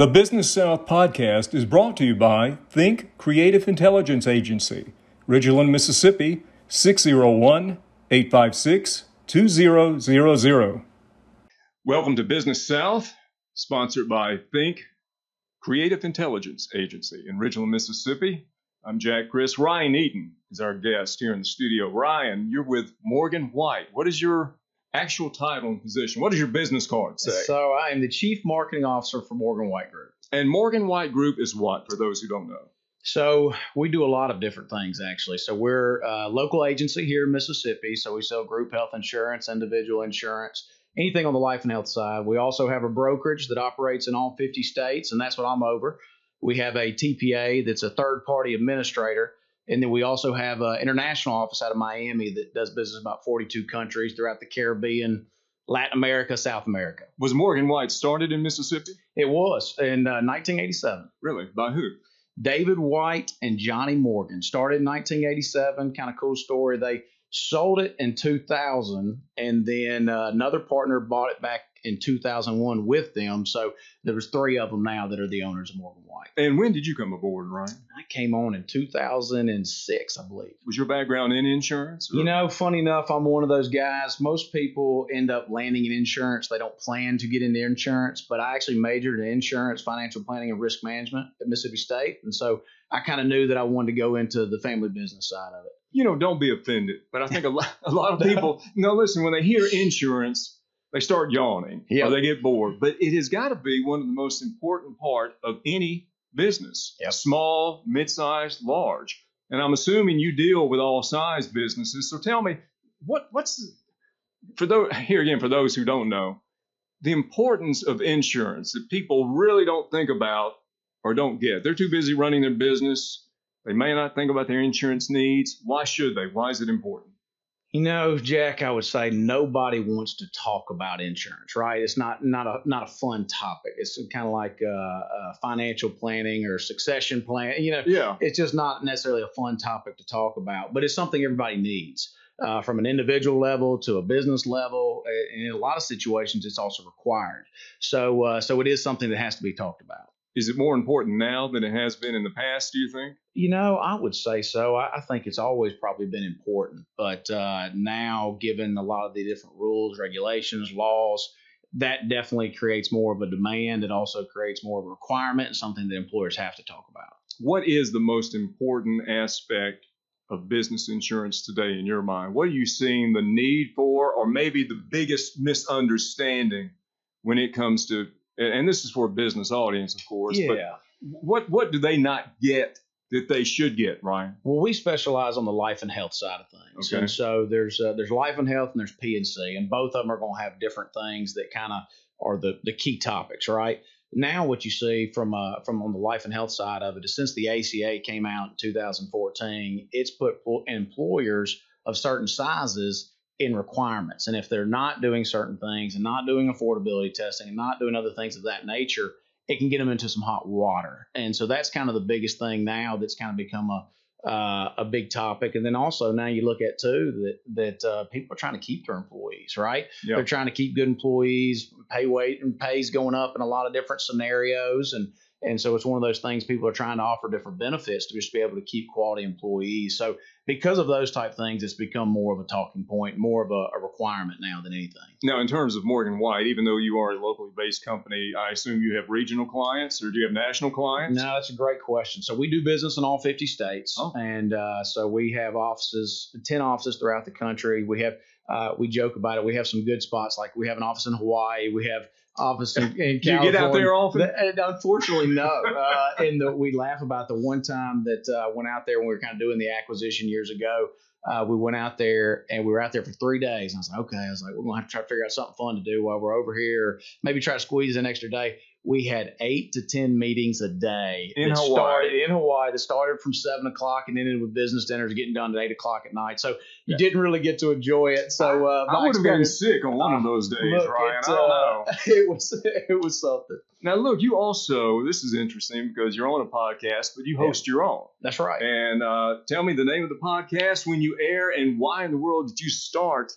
The Business South podcast is brought to you by Think Creative Intelligence Agency, Ridgeland, Mississippi, 601 856 2000. Welcome to Business South, sponsored by Think Creative Intelligence Agency in Ridgeland, Mississippi. I'm Jack Chris. Ryan Eaton is our guest here in the studio. Ryan, you're with Morgan White. What is your actual title and position? What does your business card say? So I am the Chief Marketing Officer for Morgan White Group. And Morgan White Group is what, for those who don't know? So we do a lot of different things actually. So we're a local agency here in Mississippi. So we sell group health insurance, individual insurance, anything on the life and health side. We also have a brokerage that operates in all 50 states, and that's what I'm over. We have a TPA that's a third party administrator. And then we also have an international office out of Miami that does business in about 42 countries throughout the Caribbean, Latin America, South America. Was Morgan White started in Mississippi? It was in uh, 1987. Really? By who? David White and Johnny Morgan started in 1987. Kind of cool story. They sold it in 2000, and then uh, another partner bought it back in 2001 with them. So there was three of them now that are the owners of Morgan White. And when did you come aboard, Ryan? I came on in 2006, I believe. Was your background in insurance? or- You know, funny enough, I'm one of those guys. Most people end up landing in insurance. They don't plan to get into insurance, but I actually majored in insurance, financial planning, and risk management at Mississippi State. And so I kind of knew that I wanted to go into the family business side of it. you know, don't be offended. But I think a lot, a lot of people, no, listen, when they hear insurance, they start yawning Yeah. or they get bored. But it has got to be one of the most important part of any business, Yep. small, mid-sized, large. And I'm assuming you deal with all size businesses. So tell me, what what's for those here again for those who don't know, the importance of insurance that people really don't think about or don't get. They're too busy running their business. They may not think about their insurance needs. Why should they? Why is it important? You know, Jack, I would say nobody wants to talk about insurance, right? It's not not a not a fun topic. It's kind of like uh, uh, financial planning or succession plan. You know, Yeah. it's just not necessarily a fun topic to talk about, but it's something everybody needs uh, from an individual level to a business level. And in a lot of situations, it's also required. So, uh, so it is something that has to be talked about. Is it more important now than it has been in the past, do you think? You know, I would say so. I, I think it's always probably been important, but uh, now, given a lot of the different rules, regulations, laws, that definitely creates more of a demand. It also creates more of a requirement and something that employers have to talk about. What is the most important aspect of business insurance today in your mind? What are you seeing the need for, or maybe the biggest misunderstanding when it comes to, and this is for a business audience, of course, but what, what do they not get that they should get, Ryan? Well, we specialize on the life and health side of things, Okay. and so there's uh, there's life and health and there's P and C, and both of them are going to have different things that kind of are the the key topics, right? Now, what you see from uh, from on the life and health side of it is since the ACA came out in 2014, it's put employers of certain sizes in requirements, and if they're not doing certain things and not doing affordability testing and not doing other things of that nature, it can get them into some hot water. And so that's kind of the biggest thing now that's kind of become a uh, a big topic. And then also now you look at too that that uh, people are trying to keep their employees, right? Yeah. They're trying to keep good employees. Pay weight and pays going up in a lot of different scenarios, and and so it's one of those things people are trying to offer different benefits to just be able to keep quality employees. So because of those type things, it's become more of a talking point, more of a, a requirement now than anything. Now, in terms of Morgan White, even though you are a locally based company, I assume you have regional clients or do you have national clients? No, that's a great question. So we do business in all 50 states, Oh. and uh, so we have offices, 10 offices throughout the country. We have, uh, we joke about it. We have some good spots, like we have an office in Hawaii. We have office in, in Do you get out there often? And unfortunately, no. Uh, and the, we laugh about the one time that uh, went out there when we were kind of doing the acquisition years ago. Uh, we went out there and we were out there for three days. And I was like, okay, I was like, we're gonna have to try to figure out something fun to do while we're over here. Or maybe try to squeeze an extra day. We had eight to ten meetings a day In Hawaii. started in Hawaii. That started from seven o'clock and ended with business dinners getting done at eight o'clock at night. So you Yeah. didn't really get to enjoy it. So uh, I would have gotten experience- sick on one of those days, Look, Ryan. it, I don't know. uh, It was it was something. Now, look, you also, this is interesting because you're on a podcast, but you Yeah. host your own. That's right. And uh, tell me the name of the podcast, when you air, and why in the world did you start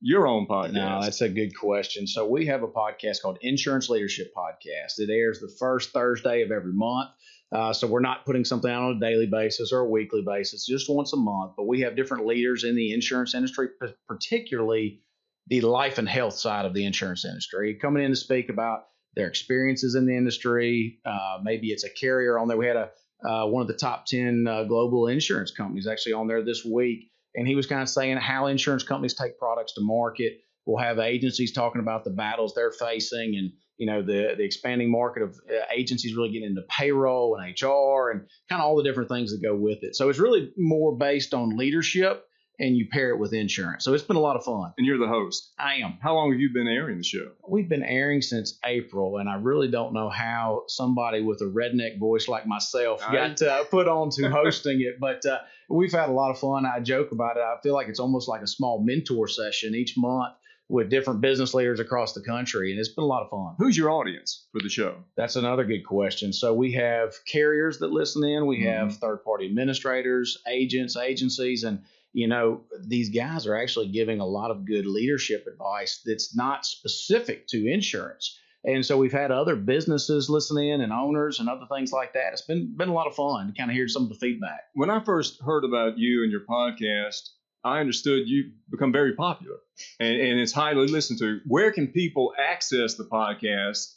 your own podcast? No, that's a good question. So we have a podcast called Insurance Leadership Podcast. It airs the first Thursday of every month. Uh, so we're not putting something out on a daily basis or a weekly basis, just once a month. But we have different leaders in the insurance industry, particularly the life and health side of the insurance industry, coming in to speak about their experiences in the industry. Uh, maybe it's a carrier on there. We had a uh, one of the top 10 uh, global insurance companies actually on there this week. And he was kind of saying how insurance companies take products to market. We'll have agencies talking about the battles they're facing and you know the the expanding market of uh, agencies really getting into payroll and HR and kind of all the different things that go with it. So it's really more based on leadership and you pair it with insurance. So it's been a lot of fun. And you're the host. I am. How long have you been airing the show? We've been airing since April, and I really don't know how somebody with a redneck voice like myself I... got uh, put on to hosting it, but uh, we've had a lot of fun. I joke about it. I feel like it's almost like a small mentor session each month with different business leaders across the country, and it's been a lot of fun. Who's your audience for the show? That's another good question. So we have carriers that listen in, we mm-hmm. have third party administrators, agents, agencies, and you know these guys are actually giving a lot of good leadership advice that's not specific to insurance. And so we've had other businesses listen in and owners and other things like that. It's been been a lot of fun to kind of hear some of the feedback. When I first heard about you and your podcast, I understood you become very popular and, and it's highly listened to. Where can people access the podcast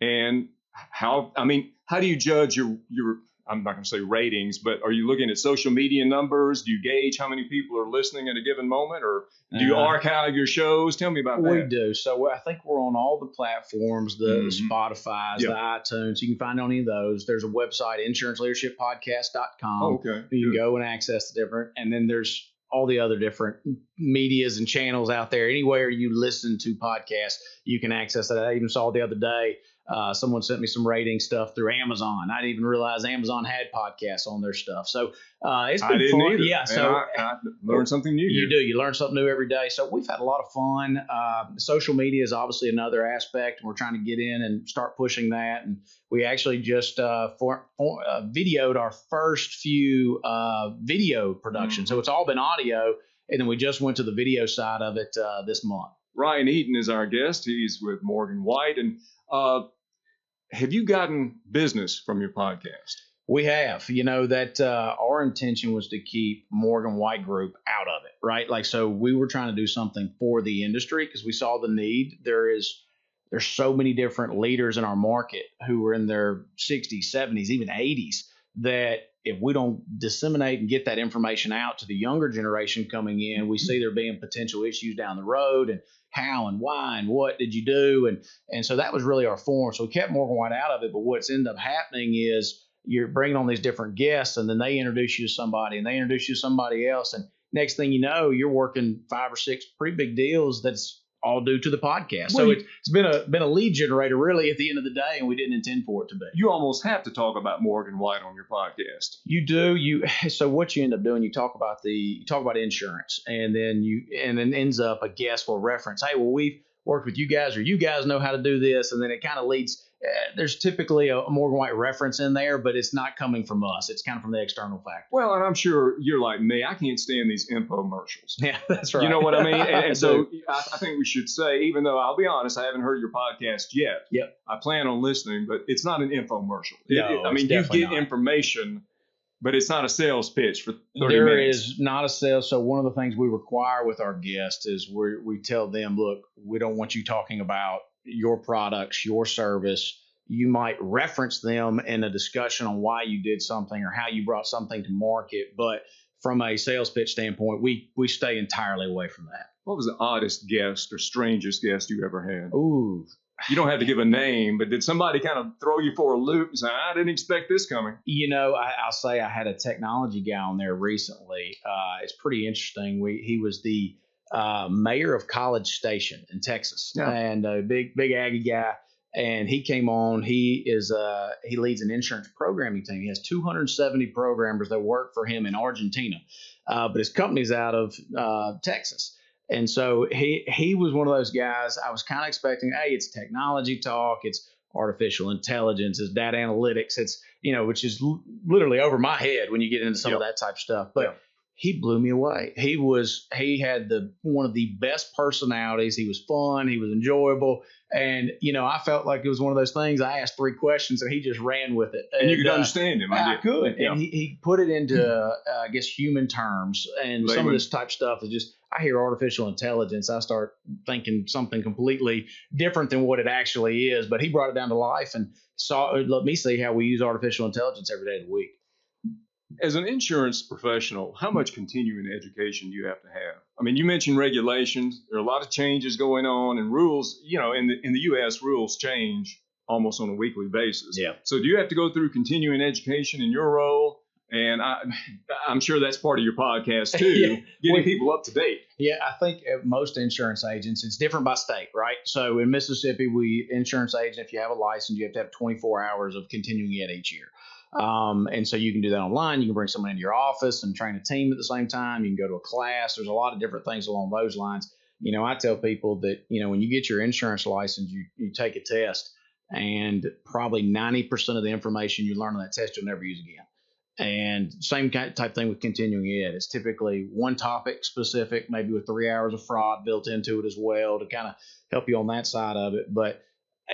and how, I mean, how do you judge your, your, I'm not going to say ratings, but are you looking at social media numbers? Do you gauge how many people are listening at a given moment, or do you uh, archive your shows? Tell me about we that. We do. So I think we're on all the platforms, the, mm-hmm. Spotify's, yep. the iTunes. You can find it on any of those. There's a website, insuranceleadershippodcast.com. Oh, okay. You can Good. go and access the different, and then there's all the other different medias and channels out there. Anywhere you listen to podcasts, you can access that. I even saw the other day uh, someone sent me some rating stuff through Amazon. I didn't even realize Amazon had podcasts on their stuff. So uh, it's been fun. Either. Yeah, so I, I learned something new. You here. do. You learn something new every day. So we've had a lot of fun. Uh, social media is obviously another aspect, and we're trying to get in and start pushing that. And we actually just uh, for, for uh, videoed our first few uh, video productions. Mm-hmm. So it's all been audio, and then we just went to the video side of it this month. Ryan Eaton is our guest. He's with Morgan White. And uh, have you gotten business from your podcast? We have. You know, that uh, our intention was to keep Morgan White Group out of it, right? Like, so we were trying to do something for the industry because we saw the need. There is, there's so many different leaders in our market who are in their 60s, 70s, even 80s that if we don't disseminate and get that information out to the younger generation coming in, we mm-hmm. see there being potential issues down the road and how and why and what did you do? And and so that was really our form. So we kept Morgan White out of it, but what's ended up happening is you're bringing on these different guests and then they introduce you to somebody and they introduce you to somebody else. And next thing you know you're working five or six pretty big deals that's all due to the podcast. Well, so it, has been a been a lead generator really at the end of the day, and we didn't intend for it to be. You almost have to talk about Morgan White on your podcast. You do. You so what you end up doing, you talk about the you talk about insurance, and then you and then ends up a guest will reference. Hey, well we've worked with you guys, or you guys know how to do this, and then it kind of leads uh, there's typically a, Morgan White reference in there, but it's not coming from us. It's kind of from the external factor. Well, and I'm sure you're like me. I can't stand these infomercials. Yeah, that's right. You know what I mean? And, and so I, I, think we should say, even though I'll be honest, I haven't heard your podcast yet. Yep. I plan on listening, but it's not an infomercial. No, it, it, I mean, you get not. information, but it's not a sales pitch for 30 there minutes. is not a sales. So one of the things we require with our guests is we we tell them, look, we don't want you talking about your products, your service you might reference them in a discussion on why you did something or how you brought something to market. But from a sales pitch standpoint, we we stay entirely away from that. What was the oddest guest or strangest guest you ever had? Ooh. You don't have to give a name, but did somebody kind of throw you for a loop and say, I didn't expect this coming? You know, I, will say I had a technology guy on there recently. Uh, it's pretty interesting. We He was the uh, mayor of College Station in Texas yeah. and a big, big Aggie guy and he came on. He is uh, he leads an insurance programming team. He has 270 programmers that work for him in Argentina, uh, but his company's out of uh, Texas. And so he he was one of those guys. I was kind of expecting, hey, it's technology talk, it's artificial intelligence, it's data analytics, it's you know, which is l- literally over my head when you get into some yep. of that type of stuff. But he blew me away. He was he had the one of the best personalities. He was fun. He was enjoyable. And you know, I felt like it was one of those things. I asked three questions, and he just ran with it. And, and you could uh, understand him. I, I could, yeah. and he, he put it into, uh, I guess, human terms. And some of this type stuff is just. I hear artificial intelligence, I start thinking something completely different than what it actually is. But he brought it down to life and saw. Let me see how we use artificial intelligence every day of the week as an insurance professional, how much continuing education do you have to have? I mean, you mentioned regulations. There are a lot of changes going on and rules. You know, in the in the U.S., rules change almost on a weekly basis. Yeah. So do you have to go through continuing education in your role? And I, I'm sure that's part of your podcast too, yeah. getting well, people up to date. Yeah, I think most insurance agents, it's different by state, right? So in Mississippi, we insurance agent, if you have a license, you have to have 24 hours of continuing ed each year. Um, and so you can do that online. You can bring someone into your office and train a team at the same time. You can go to a class. There's a lot of different things along those lines. You know, I tell people that, you know, when you get your insurance license, you, you take a test and probably 90% of the information you learn on that test you'll never use again. And same type thing with continuing ed. It's typically one topic specific, maybe with three hours of fraud built into it as well to kind of help you on that side of it. But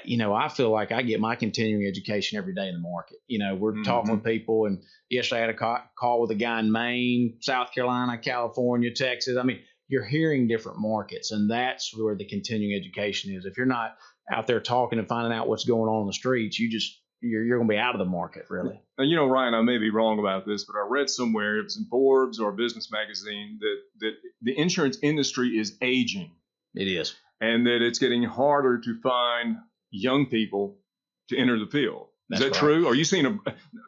you know, I feel like I get my continuing education every day in the market. You know, we're mm-hmm. talking with people, and yesterday I had a call, call with a guy in Maine, South Carolina, California, Texas. I mean, you're hearing different markets, and that's where the continuing education is. If you're not out there talking and finding out what's going on in the streets, you just you're, you're going to be out of the market, really. And you know, Ryan, I may be wrong about this, but I read somewhere it was in Forbes or a business magazine that that the insurance industry is aging. It is, and that it's getting harder to find young people to enter the field. That's is that right. true? Are you seeing a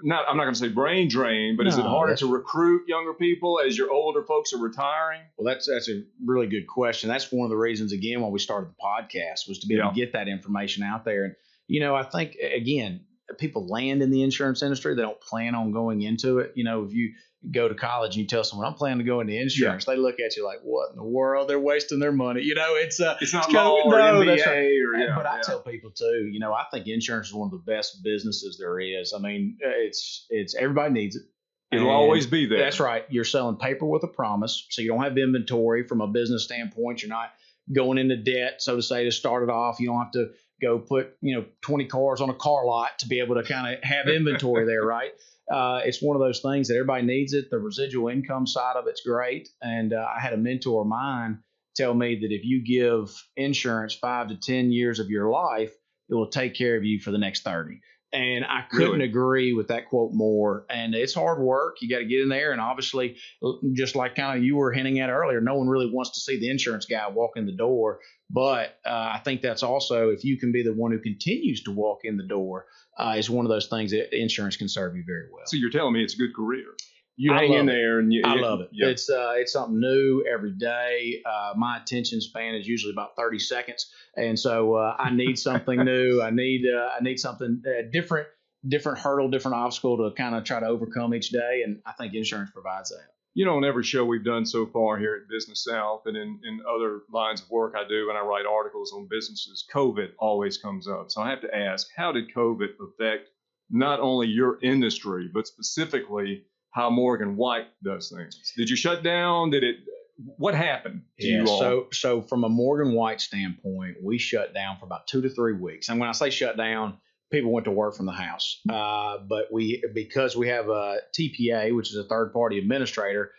not? I'm not going to say brain drain, but no, is it harder to recruit younger people as your older folks are retiring? Well, that's that's a really good question. That's one of the reasons again why we started the podcast was to be able yeah. to get that information out there. And you know, I think again, people land in the insurance industry, they don't plan on going into it. You know, if you go to college and you tell someone I'm planning to go into insurance, yeah. they look at you like, "What in the world? They're wasting their money." You know, it's uh, it's not it's law of, or no, MBA or yeah, But I yeah. tell people too, you know, I think insurance is one of the best businesses there is. I mean, it's it's everybody needs it. It'll and always be there. That's right. You're selling paper with a promise, so you don't have inventory from a business standpoint. You're not going into debt, so to say, to start it off. You don't have to go put you know 20 cars on a car lot to be able to kind of have inventory there, right? Uh, it's one of those things that everybody needs it. The residual income side of it's great. And uh, I had a mentor of mine tell me that if you give insurance five to 10 years of your life, it will take care of you for the next 30. And I couldn't really? agree with that quote more. And it's hard work. You got to get in there. And obviously, just like kind of you were hinting at earlier, no one really wants to see the insurance guy walk in the door. But uh, I think that's also if you can be the one who continues to walk in the door, uh, is one of those things that insurance can serve you very well. So you're telling me it's a good career. You hang in there, and you, I love it. It's uh, it's something new every day. Uh, my attention span is usually about 30 seconds, and so uh, I need something new. I need uh, I need something uh, different, different hurdle, different obstacle to kind of try to overcome each day, and I think insurance provides that you know, on every show we've done so far here at Business South and in, in other lines of work I do and I write articles on businesses, COVID always comes up. So I have to ask, how did COVID affect not only your industry, but specifically how Morgan White does things? Did you shut down? Did it what happened to yeah, you all? So, so from a Morgan White standpoint, we shut down for about two to three weeks. And when I say shut down, people went to work from the house. Uh, but we, because we have a TPA, which is a third party administrator,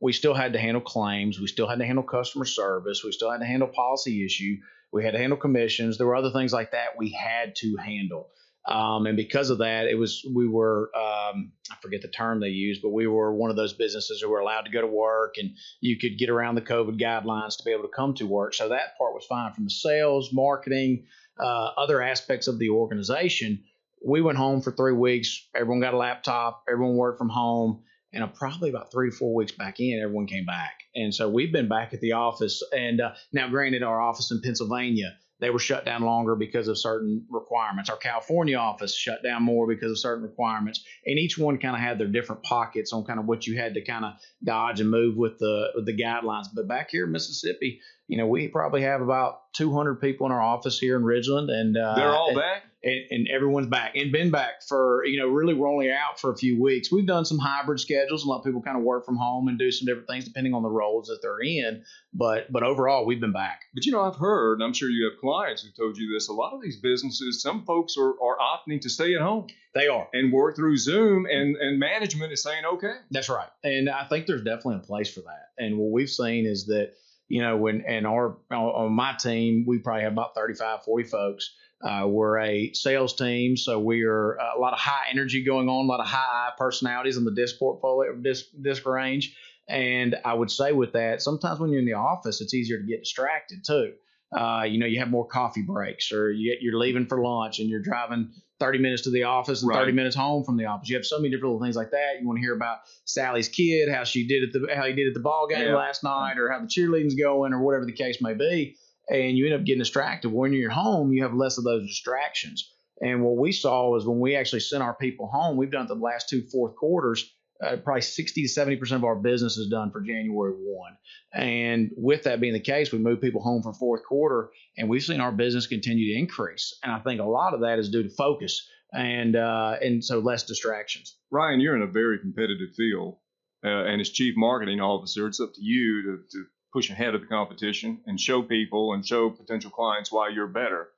we still had to handle claims. We still had to handle customer service. We still had to handle policy issue. We had to handle commissions. There were other things like that we had to handle. Um, and because of that, it was we were um, I forget the term they used, but we were one of those businesses that were allowed to go to work, and you could get around the COVID guidelines to be able to come to work. So that part was fine from the sales, marketing, uh, other aspects of the organization. We went home for three weeks. Everyone got a laptop. Everyone worked from home. And uh, probably about three to four weeks back in, everyone came back. And so we've been back at the office. And uh, now, granted, our office in Pennsylvania, they were shut down longer because of certain requirements. Our California office shut down more because of certain requirements, and each one kind of had their different pockets on kind of what you had to kind of dodge and move with the with the guidelines. But back here in Mississippi, you know, we probably have about 200 people in our office here in Ridgeland, and uh, they're all and, back. And, and everyone's back and been back for you know really we're only out for a few weeks. We've done some hybrid schedules and let people kind of work from home and do some different things depending on the roles that they're in. But but overall, we've been back. But you know, I've heard, and I'm sure you have clients who told you this. A lot of these businesses, some folks are, are opting to stay at home. They are and work through Zoom, and and management is saying okay. That's right, and I think there's definitely a place for that. And what we've seen is that you know when and our on my team, we probably have about 35, 40 folks uh, we're a sales team, so we are uh, a lot of high energy going on, a lot of high personalities in the disc portfolio, disc, disc range. And I would say with that, sometimes when you're in the office, it's easier to get distracted too. Uh, you know, you have more coffee breaks, or you, are leaving for lunch and you're driving 30 minutes to the office and right. 30 minutes home from the office. You have so many different little things like that. You want to hear about Sally's kid, how she did at the how he did at the ball game yeah. last night, or how the cheerleading's going, or whatever the case may be and you end up getting distracted. When you're home, you have less of those distractions. And what we saw was when we actually sent our people home, we've done the last two fourth quarters, uh, probably 60 to 70% of our business is done for January 1. And with that being the case, we moved people home for fourth quarter and we've seen our business continue to increase. And I think a lot of that is due to focus and uh, and so less distractions. Ryan, you're in a very competitive field. Uh, and as chief marketing officer, it's up to you to, to push ahead of the competition and show people and show potential clients why you're better.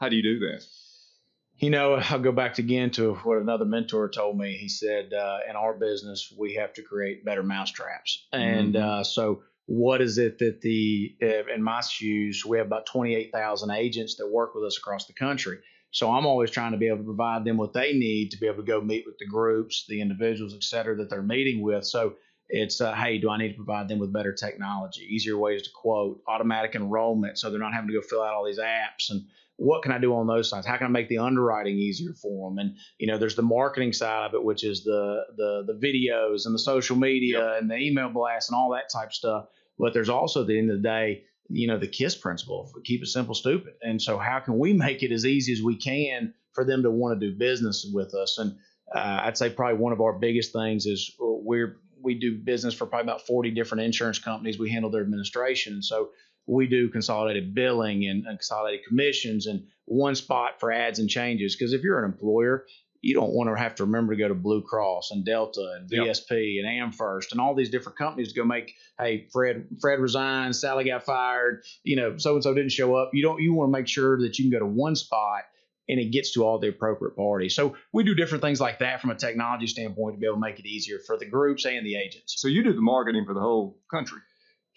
How do you do that? You know, I'll go back again to what another mentor told me. He said, uh, in our business, we have to create better mousetraps. And mm-hmm. uh, so, what is it that the, in my shoes, we have about 28,000 agents that work with us across the country. So I'm always trying to be able to provide them what they need to be able to go meet with the groups, the individuals, et cetera, that they're meeting with. So it's uh, hey, do I need to provide them with better technology, easier ways to quote, automatic enrollment, so they're not having to go fill out all these apps and what can I do on those sides? How can I make the underwriting easier for them? And you know, there's the marketing side of it, which is the the the videos and the social media yep. and the email blasts and all that type stuff. But there's also at the end of the day, you know, the KISS principle: keep it simple, stupid. And so, how can we make it as easy as we can for them to want to do business with us? And uh, I'd say probably one of our biggest things is uh, we're we do business for probably about 40 different insurance companies. We handle their administration. So we do consolidated billing and, and consolidated commissions and one spot for ads and changes. Because if you're an employer, you don't want to have to remember to go to Blue Cross and Delta and VSP yep. and AmFirst and all these different companies to go make. Hey, Fred, Fred resigned, Sally got fired. You know, so and so didn't show up. You don't. You want to make sure that you can go to one spot and it gets to all the appropriate parties. So we do different things like that from a technology standpoint to be able to make it easier for the groups and the agents. So you do the marketing for the whole country.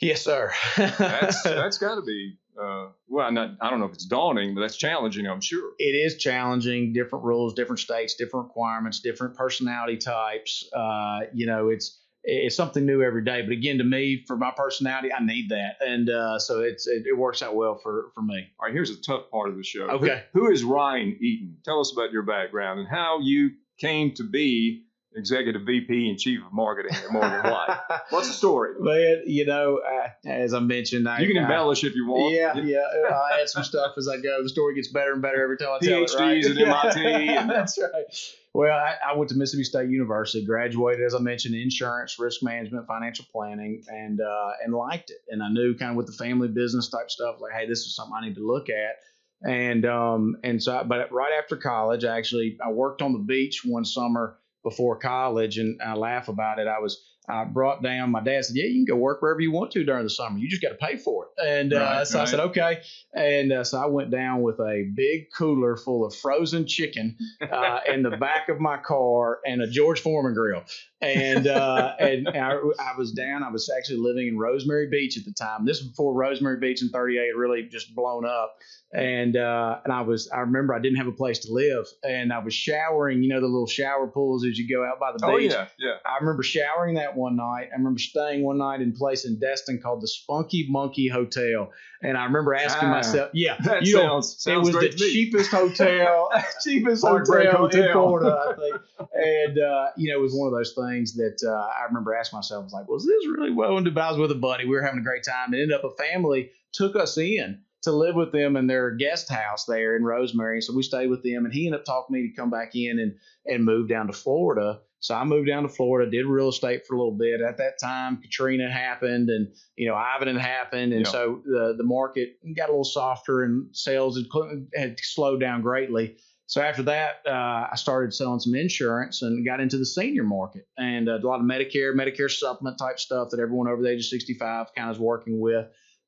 Yes, sir. that's that's got to be uh, well, not, I don't know if it's daunting, but that's challenging, I'm sure. It is challenging. Different rules, different states, different requirements, different personality types. Uh, you know, it's it's something new every day. But again, to me, for my personality, I need that, and uh, so it's it, it, works out well for for me. All right, here's a tough part of the show. Okay, who, who is Ryan Eaton? Tell us about your background and how you came to be executive VP and chief of marketing at Morgan White. What's the story? Man, you know, uh, as I mentioned, I, you can embellish I, if you want. Yeah, yeah. I add some stuff as I go. The story gets better and better every time I tell PhDs it. Right? at MIT. And that's right. Well, I, I, went to Mississippi State University, graduated as I mentioned, insurance, risk management, financial planning, and uh, and liked it. And I knew kind of with the family business type stuff, like, hey, this is something I need to look at. And um and so, but right after college, actually, I worked on the beach one summer before college, and I laugh about it. I was I brought down my dad said, "Yeah, you can go work wherever you want to during the summer. You just got to pay for it." And uh, so right. I said, "Okay." And uh, so I went down with a big cooler full of frozen chicken uh, in the back of my car and a George Foreman grill. And uh, and I, I, was down. I was actually living in Rosemary Beach at the time. This was before Rosemary Beach in 30A really just blown up and uh, and I was I remember I didn't have a place to live, and I was showering. You know the little shower pools as you go out by the oh, beach. Oh yeah, yeah. I remember showering that one night. I remember staying one night in a place in Destin called the Spunky Monkey Hotel, and I remember asking ah, myself, yeah, that you sounds, know, sounds it was the cheapest hotel, cheapest hotel, hotel, in Florida, I think. And uh, you know, it was one of those things that uh, I remember asking myself, I was like, was this really well? And I was with a buddy. We were having a great time. It ended up a family took us in to live with them in their guest house there in Rosemary. So we stayed with them, and he ended up talking me to come back in and and move down to Florida. So I moved down to Florida, did real estate for a little bit. At that time, Katrina happened, and you know Ivan had happened, and so the the market got a little softer, and sales had, had slowed down greatly. So after that, uh, I started selling some insurance and got into the senior market and uh, a lot of Medicare, Medicare supplement type stuff that everyone over the age of 65 kind of is working with.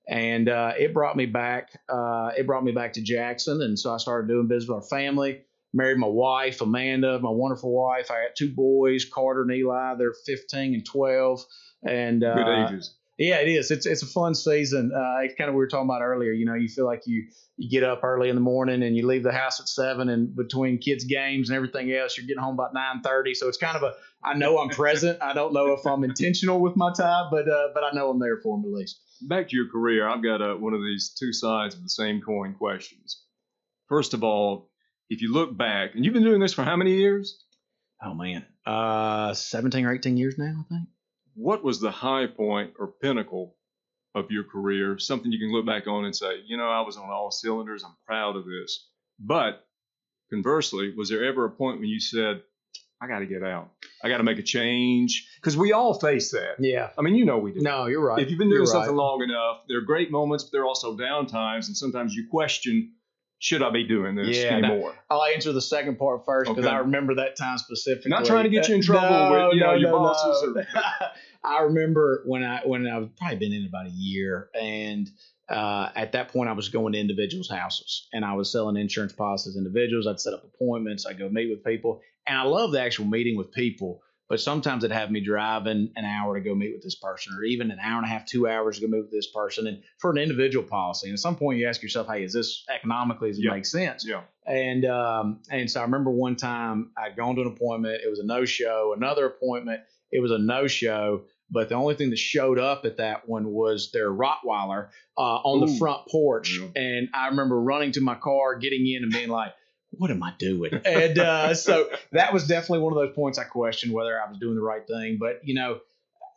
And uh, it brought me back. Uh, it brought me back to Jackson, and so I started doing business with our family. Married my wife, Amanda, my wonderful wife. I got two boys, Carter and Eli. They're 15 and 12. And good uh, ages. Yeah, it is. It's it's a fun season. Uh, it's kind of what we were talking about earlier. You know, you feel like you you get up early in the morning and you leave the house at seven, and between kids' games and everything else, you're getting home about nine thirty. So it's kind of a. I know I'm present. I don't know if I'm intentional with my time, but uh, but I know I'm there for them at least. Back to your career, I've got a, one of these two sides of the same coin questions. First of all, if you look back, and you've been doing this for how many years? Oh man, uh, seventeen or eighteen years now, I think what was the high point or pinnacle of your career? Something you can look back on and say, you know, I was on all cylinders. I'm proud of this. But conversely, was there ever a point when you said, I got to get out. I got to make a change because we all face that. Yeah. I mean, you know we do. No, you're right. If you've been doing you're something right. long enough, there are great moments, but there are also down times, and sometimes you question, should I be doing this Yeah, that- anymore? I'll answer the second part first because Okay. I remember that time specifically. Not trying to get you in trouble No, with, you know, no, your no, bosses no. I remember when I when I was probably been in about a year, and uh, at that point I was going to individuals' houses and I was selling insurance policies to individuals. I'd set up appointments. I'd go meet with people, and I love the actual meeting with people. But sometimes it'd have me driving an hour to go meet with this person, or even an hour and a half, two hours to go meet with this person, and for an individual policy. And at some point, you ask yourself, "Hey, is this economically? Does it Yeah. make sense?" Yeah. And um, and so I remember one time I'd gone to an appointment. It was a no show. Another appointment. It was a no show. But the only thing that showed up at that one was their Rottweiler uh, on the front porch. Yeah. And I remember running to my car, getting in, and being like, "What am I doing?" And uh, so that was definitely one of those points I questioned whether I was doing the right thing. But you know,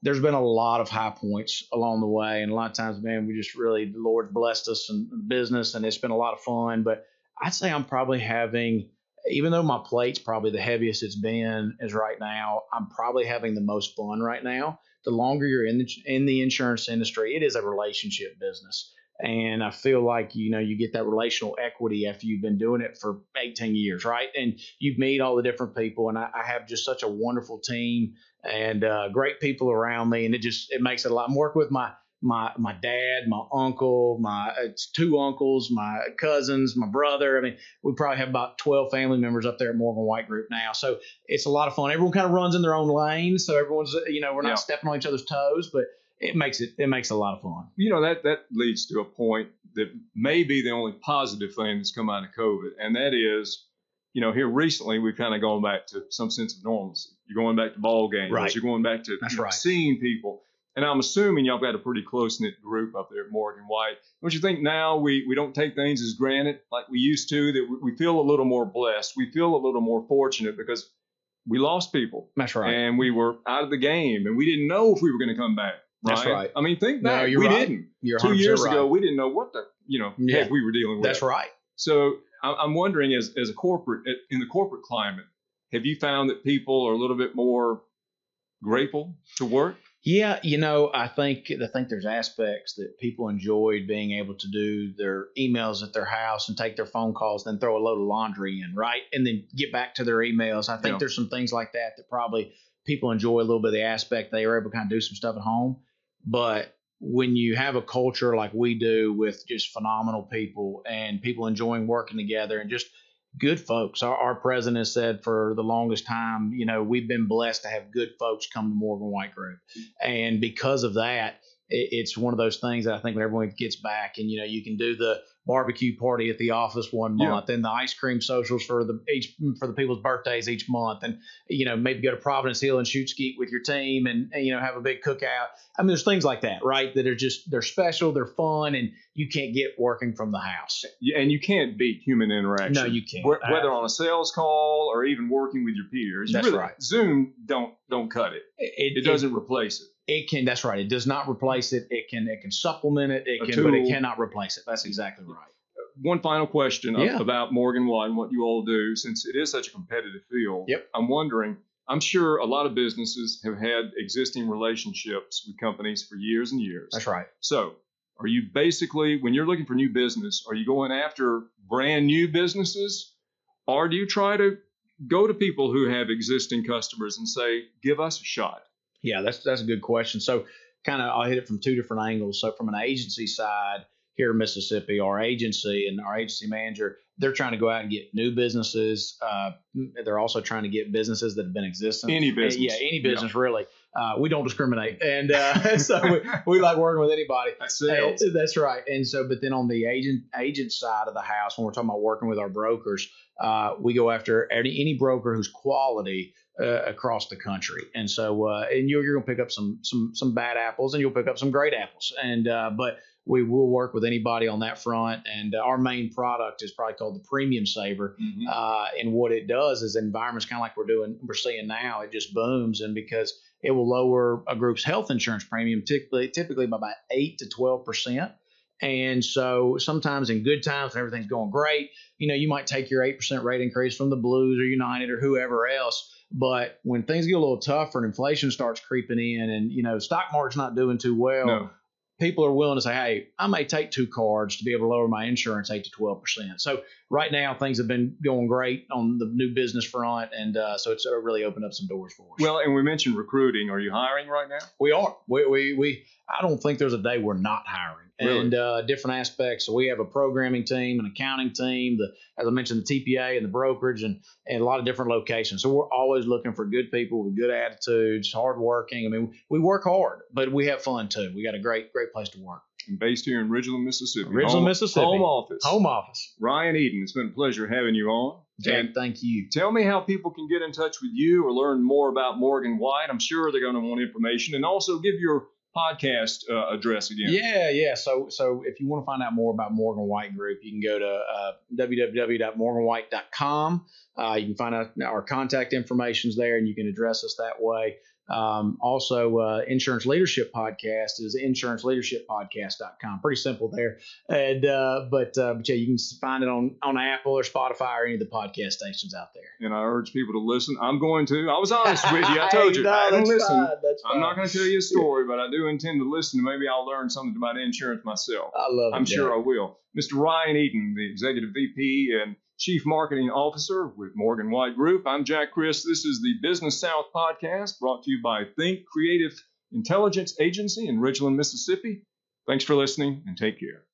there's been a lot of high points along the way, and a lot of times, man, we just really the Lord blessed us in business, and it's been a lot of fun. But I'd say I'm probably having, even though my plate's probably the heaviest it's been is right now, I'm probably having the most fun right now. The longer you're in the in the insurance industry, it is a relationship business. And I feel like, you know, you get that relational equity after you've been doing it for 18 years, right? And you've meet all the different people. And I, I have just such a wonderful team and uh, great people around me. And it just, it makes it a lot. I'm working with my, my, my dad, my uncle, my it's two uncles, my cousins, my brother. I mean, we probably have about 12 family members up there at Morgan White Group now. So it's a lot of fun. Everyone kind of runs in their own lane. So everyone's, you know, we're not Yeah. stepping on each other's toes, but it makes it, it makes it a lot of fun. you know that that leads to a point that may be the only positive thing that's come out of COVID, and that is, you know, here recently we've kind of gone back to some sense of normalcy. You're going back to ball games. Right. You're going back to you know, right. seeing people. And I'm assuming y'all got a pretty close knit group up there at Morgan White. Don't you think now we, we don't take things as granted like we used to? That we, we feel a little more blessed. We feel a little more fortunate because we lost people That's right. and we were out of the game and we didn't know if we were going to come back. That's right. I mean, think No, back. you're we right. didn't You're two 100% years right. ago, we didn't know what the you know Yeah. heck we were dealing with. That's right. So I- I'm wondering, as as a corporate eh, in the corporate climate, have you found that people are a little bit more grateful to work? Yeah, you know, I think I think there's aspects that people enjoyed being able to do their emails at their house and take their phone calls, then throw a load of laundry in, right, and then get back to their emails. I think Yeah. there's some things like that that probably people enjoy a little bit of the aspect they were able to kind of do some stuff at home. But when you have a culture like we do with just phenomenal people and people enjoying working together and just good folks. Our, our president said for the longest time, you know, we've been blessed to have good folks come to Morgan White Group. And because of that, it, it's one of those things that I think when everyone gets back and, you know, you can do the barbecue party at the office one Yeah. month and the ice cream socials for the each for the people's birthdays each month and you know maybe go to Providence Hill and shoot skeet with your team and, and you know have a big cookout. I mean there's things like that, right? That are just they're special, they're fun and you can't get working from the house. And you can't beat human interaction. No, you can't. Wh- Whether on a sales call or even working with your peers, That's really- right. Zoom don't don't cut it. It, It doesn't replace it. It can. That's right. It does not replace it. It can. It can supplement it. It A can, but it cannot replace it. That's exactly right. Uh, one final question Yeah. about Morgan White and what you all do, since it is such a competitive field. Yep. I'm wondering. I'm sure a lot of businesses have had existing relationships with companies for years and years. That's right. So, are you basically, when you're looking for new business, are you going after brand new businesses, or do you try to go to people who have existing customers and say, "Give us a shot"? Yeah, that's that's a good question. So, kind of, I'll hit it from two different angles. So, from an agency side here in Mississippi, our agency and our agency manager, they're trying to go out and get new businesses. Uh, they're also trying to get businesses that have been existing. Any business, yeah, any business yeah. really. Uh, we don't discriminate, and uh, so we, we, like working with anybody. That's sales. that's right. And so, but then on the agent agent side of the house, when we're talking about working with our brokers, uh, we go after any, any broker who's quality uh, across the country. And so, uh, and you're, you're going to pick up some some some bad apples, and you'll pick up some great apples. And uh, but we will work with anybody on that front. And uh, our main product is probably called the Premium Saver. Mm-hmm. Uh, and what it does is environments kind of like we're doing, we're seeing now, it just booms. And because it will lower a group's health insurance premium typically, typically by about eight to twelve percent. And so sometimes in good times when everything's going great, you know, you might take your 8% rate increase from the Blues or United or whoever else. But when things get a little tougher and inflation starts creeping in and, you know, stock market's not doing too well, no people are willing to say, hey, I may take two cards to be able to lower my insurance 8 to 12%. So right now, things have been going great on the new business front. And uh, so it's uh, really opened up some doors for us. Well, and we mentioned recruiting. Are you hiring right now? We are. We, we, we I don't think there's a day we're not hiring. Really? And uh, different aspects. So we have a programming team, an accounting team, the as I mentioned, the TPA and the brokerage, and, and a lot of different locations. So we're always looking for good people with good attitudes, hardworking. I mean, we work hard, but we have fun too. We got a great great place to work. And based here in Ridgeland, Mississippi. Ridgeland, home, Mississippi. Home office. Home office. Ryan Eaton, it's been a pleasure having you on. Jack, and thank you. Tell me how people can get in touch with you or learn more about Morgan White. I'm sure they're going to want information. And also give your podcast uh, address again? Yeah, yeah. So, so if you want to find out more about Morgan White Group, you can go to uh, www.morganwhite.com. Uh, you can find out our contact information there, and you can address us that way. Um, also, uh, Insurance Leadership Podcast is insuranceleadershippodcast.com. Pretty simple there. And uh, but uh, but yeah, you can find it on on Apple or Spotify or any of the podcast stations out there. And I urge people to listen. I'm going to. I was honest with you. I told you. no, I didn't listen. Fine, I'm not going to tell you a story, but I do intend to listen. Maybe I'll learn something about insurance myself. I love it. I'm sure I will. Mr. Ryan Eaton, the executive VP and Chief Marketing Officer with Morgan White Group. I'm Jack Chris. This is the Business South podcast brought to you by Think Creative Intelligence Agency in Ridgeland, Mississippi. Thanks for listening and take care.